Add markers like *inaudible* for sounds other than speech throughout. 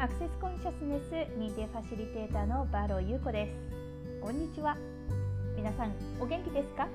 アクセスコンシャスネス認定ファシリテーターのバロー優子です。こんにちは。皆さんお元気ですか、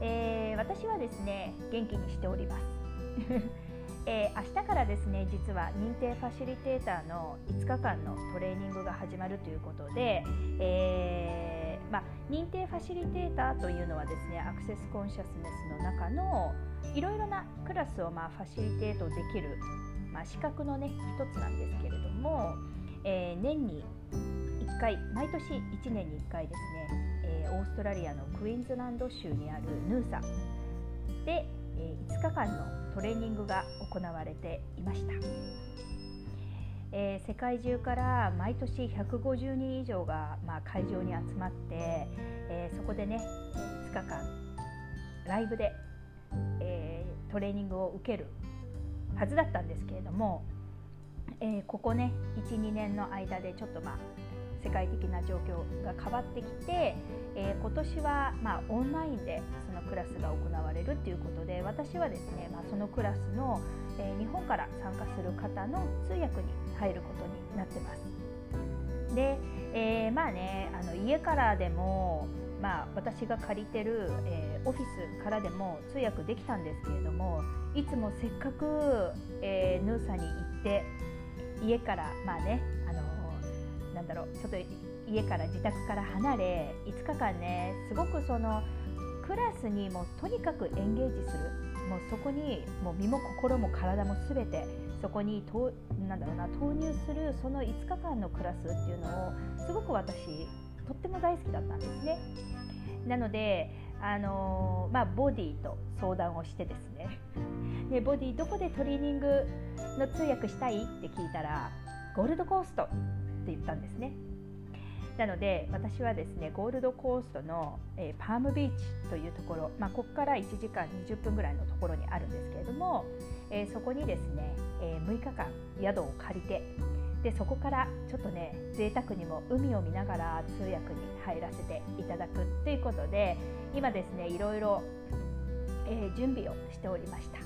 えー、私はですね元気にしております。*laughs* えー、明日からですね実は認定ファシリテーターの5日間のトレーニングが始まるということで、えー、まあ、認定ファシリテーターというのはですねアクセスコンシャスネスの中のいろいろなクラスをまあファシリテートできるまあ、資格のね一つなんですけれども、えー、年に1回毎年1年に1回ですね、えー、オーストラリアのクイーンズランド州にあるヌーサで、えー、5日間のトレーニングが行われていました。えー、世界中から毎年150人以上が、まあ、会場に集まって、えー、そこでね5日間ライブで、えー、トレーニングを受けるはずだったんですけれども、えー、ここね12年の間でちょっとまあ世界的な状況が変わってきて、えー、今年はまあオンラインでそのクラスが行われるということで私はですね、まあ、そのクラスの、えー、日本から参加する方の通訳に入ることになってます。で、えー、まあねあの家からでもまあ、私が借りてる、えー、オフィスからでも通訳できたんですけれどもいつもせっかく、えー、ヌーサに行って家からまあね、あのー、なんだろうちょっと家から自宅から離れ5日間ねすごくそのクラスにもとにかくエンゲージする。もうそこにもう身も心も体も全てそこにとなんだろうな投入するその5日間のクラスっていうのをすごく私とっても大好きだったんですね。なのであのまあ、ボディと相談をしてですねでボディどこでトレーニングの通訳したいって聞いたらゴールドコーストって言ったんですねなので私はですねゴールドコーストの、えー、パームビーチというところ、まあ、ここから1時間20分ぐらいのところにあるんですけれども、えー、そこにですね、えー、6日間宿を借りてでそこからちょっとね贅沢にも海を見ながら通訳に入らせていただくということで今ですねいろいろ、えー、準備をしておりました。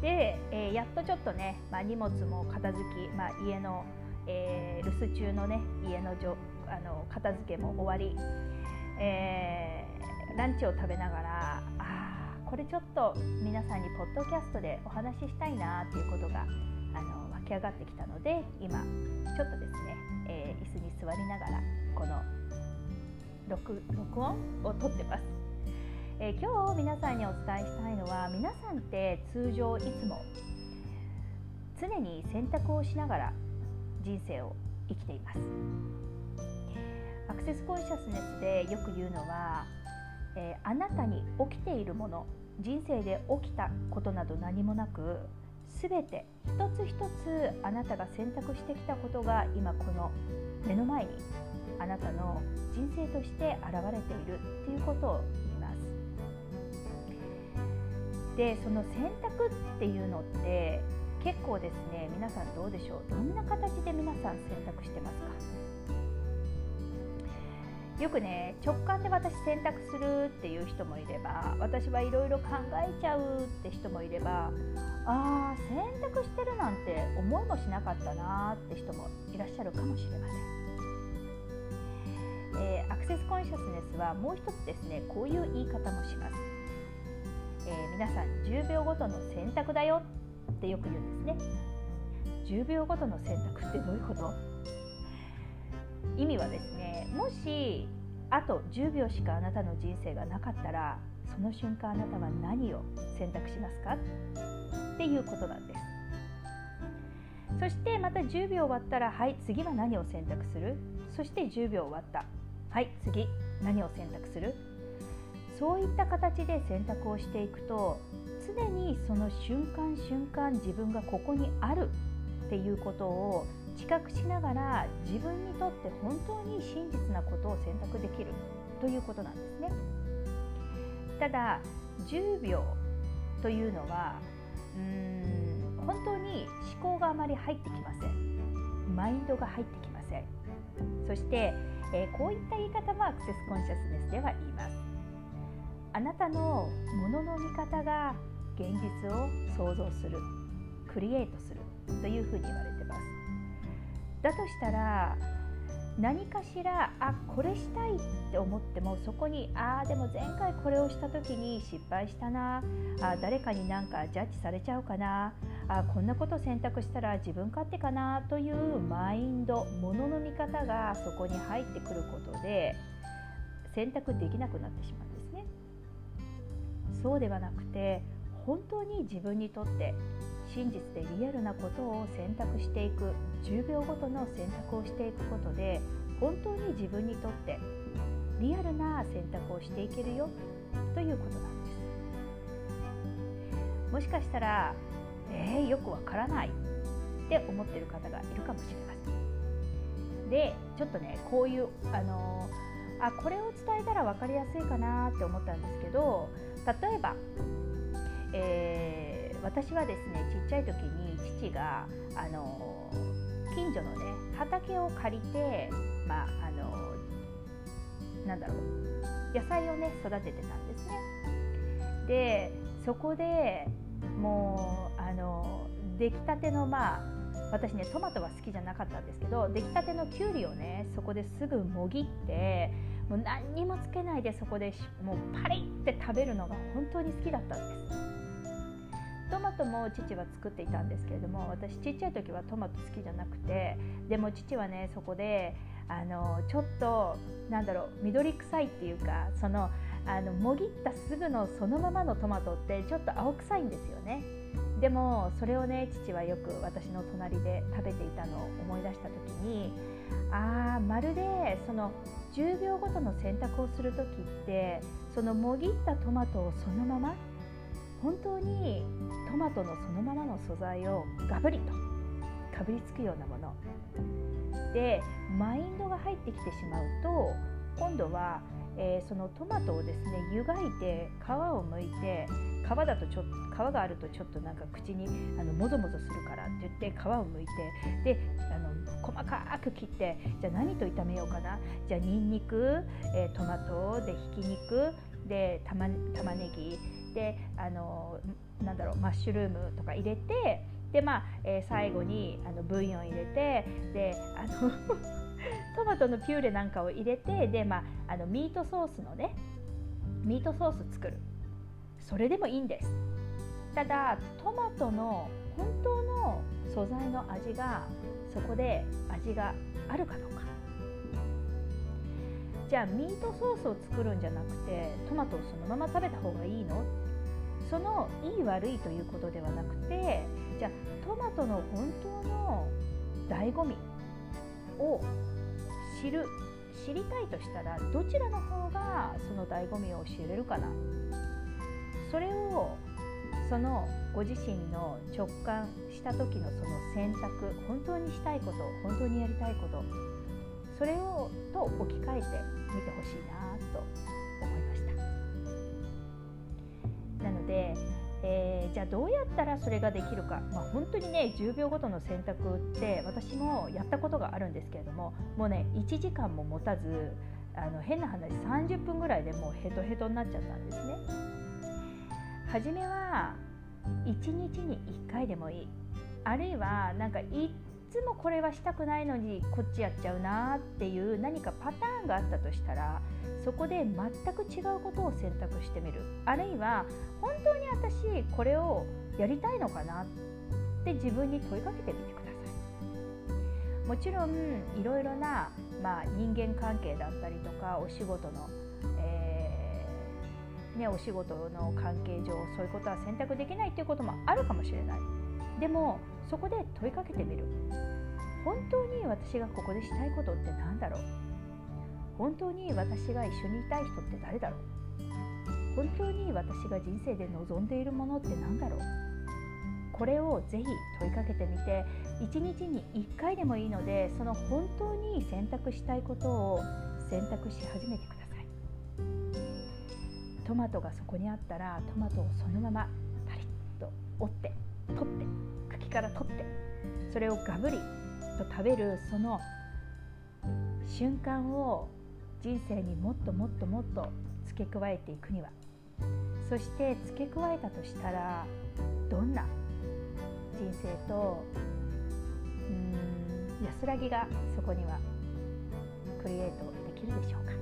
で、えー、やっとちょっとね、まあ、荷物も片付き、まあ、家の、えー、留守中のね家のじょあの片付けも終わり、えランチを食べながらあこれちょっと皆さんにポッドキャストでお話ししたいなっていうことがあのき上がってきたので今ちょっとですね、えー、椅子に座りながらこの録録音を撮ってます、えー、今日皆さんにお伝えしたいのは皆さんって通常いつも常に選択をしながら人生を生きています。アクセスコンシャスネスでよく言うのは、えー、あなたに起きているもの人生で起きたことなど何もなく全て一つ一つあなたが選択してきたことが今この目の前にあなたの人生として現れているっていうことを言います。でその選択っていうのって結構ですね皆さんどうでしょう？どんな形で皆さん選択してますか？よくね直感で私選択するっていう人もいれば私はいろいろ考えちゃうって人もいればあー選択してるなんて思いもしなかったなって人もいらっしゃるかもしれません、えー、アクセスコンシャスネスはもう一つですねこういう言い方もします、えー、皆さん10秒ごとの選択だよってよく言うんですね。10秒ごとの選択ってどういうこと？意味はですねもしあと10秒しかあなたの人生がなかったらその瞬間あなたは何を選択しますか？っていうことなんです。そしてまた10秒終わったらはい次は何を選択する？そして10秒終わった。はい次何を選択する？そういった形で選択をしていくと常にその瞬間瞬間自分がここにあるっていうことを知覚しながら自分にとって本当に真実なことを選択できるということなんですね。ただ10秒というのはうん。本当に思考があまり入ってきません。マインドが入ってきません。そして、えー、こういった言い方もアクセスコンシャスネスでは言います。あなたのものの見方が現実を想像するクリエイトするというふうに言われてます。だとしたら何かしらあこれしたって思ってもそこにああでも前回これをした時に失敗したなあ誰かになんかジャッジされちゃうかなあこんなこと選択したら自分勝手かなというマインドものの見方がそこに入ってくることで選択できなくなってしまうんですね。そうではなくて本当に自分にとって真実でリアルなことを選択していく10秒ごとの選択をしていくことで本当に自分にとってリアルな選択をしていけるよということなんです。もしかしたらえー、よくわからないって思ってる方がいるかもしれません。でちょっとねこういうあのあこれを伝えたら分かりやすいかなって思ったんですけど例えば、えー、私はですねちっちゃい時に父があの近所のね畑を借りてまああのなんだろう野菜をね育ててたんですね。でそこでもうあの出来たてのまあ私ねトマトは好きじゃなかったんですけど出来たてのきゅうりをねそこですぐもぎってもう何にもつけないでそこでもうパリって食べるのが本当に好きだったんです。トマトも父は作っていたんですけれども私ちっちゃい時はトマト好きじゃなくてでも父はねそこであのちょっとなんだろう緑臭いっていうかそのあのもぎったすぐのそのままのトマトってちょっと青臭いんですよね。でもそれをね父はよく私の隣で食べていたのを思い出した時にああまるでその10秒ごとの選択をする時ってそのもぎったトマトをそのまま本当にトマトのそのままの素材をガブリとかぶりつくようなもの。でマインドが入ってきてしまうと今度はえー、そのトマトをですね湯がいて皮を剥いて皮だとちょ皮があるとちょっとなんか口にあのもぞもぞするからって言って皮を剥いてであの細かく切ってじゃあ何と炒めようかな。じゃあにんにく、えー、トマトでひき肉で玉玉ねぎであのなんだろうマッシュルームとか入れてでまあ、えー、最後にあのブイヨン入れてであの *laughs* トマトのピューレなんかを入れてで、まあ、あのミートソースのねミートソース作る。それでもいいんです。ただトマトの本当の素材の味がそこで味があるかどうか。じゃあミートソースを作るんじゃなくてトマトをそのまま食べた方がいいの？そのいい悪いということではなくてじゃあトマトの本当の醍醐味を知る知りたいとしたらどちらの方がその醍醐味を知れるかな。それをそのご自身の直感した時のその選択本当にしたいこと本当にやりたいことそれをと置き換えてみてほしいなと。なのでえー、じゃあどうやったらそれができるか、まあ、本当にね10秒ごとの選択って私もやったことがあるんですけれどももうね1時間も持たずあの変な話30分ぐらいでもうヘトヘトになっちゃったんですね。初めは1日に1回でもいいあるいはなんかつもこれはしたくないのにこっちやっちゃうなっていう何かパターンがあったとしたらそこで全く違うことを選択してみる。あるいは本当に私これをやりたいのかなって自分に問いかけてみてください。もちろんいろいろな、まあ、人間関係だったりとかお仕事の、えー、ね、お仕事の関係上そういうことは選択できないっていうこともあるかもしれない。でもそこで問いかけてみる。本当に私がここでしたいことって何だろう？本当に私が一緒にいたい人って誰だろう？本当に私が人生で望んでいるものって何だろう？これをぜひ問いかけてみて1日に1回でもいいのでその本当に選択したいことを選択し始めてください。トマトがそこにあったらトマトをそのままパリッと折って取って茎から取ってそれをガブリと食べるその瞬間を人生にもっともっともっと付け加えていくには。そして付け加えたとしたらどんな人生とうん安らぎがそこにはクリエイトできるでしょうか。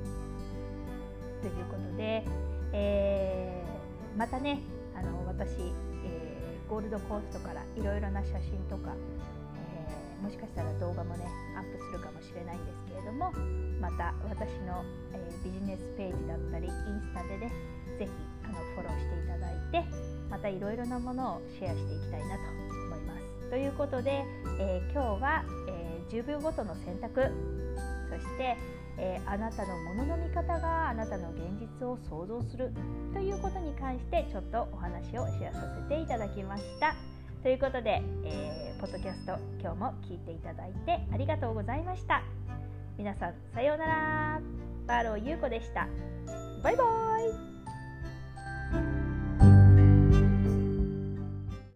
ということで、えー、またねあの私、ゴールドコーストからいろいろな写真とか、えー、もしかしたら動画もねアップするかもしれないんですけれどもまた私の、えビジネスページだったりインスタでね是非あのフォローしていただいてまたいろいろなものをシェアしていきたいなと思います。ということで、え今日は、え10秒ごとの選択そして、えー、あなたのものの見方があなたの現実を想像するということに関してちょっとお話をシェアさせていただきました。ということで、えー、ポッドキャスト今日も聞いていただいてありがとうございました。皆さんさようなら。バロー優子でした。バイバイ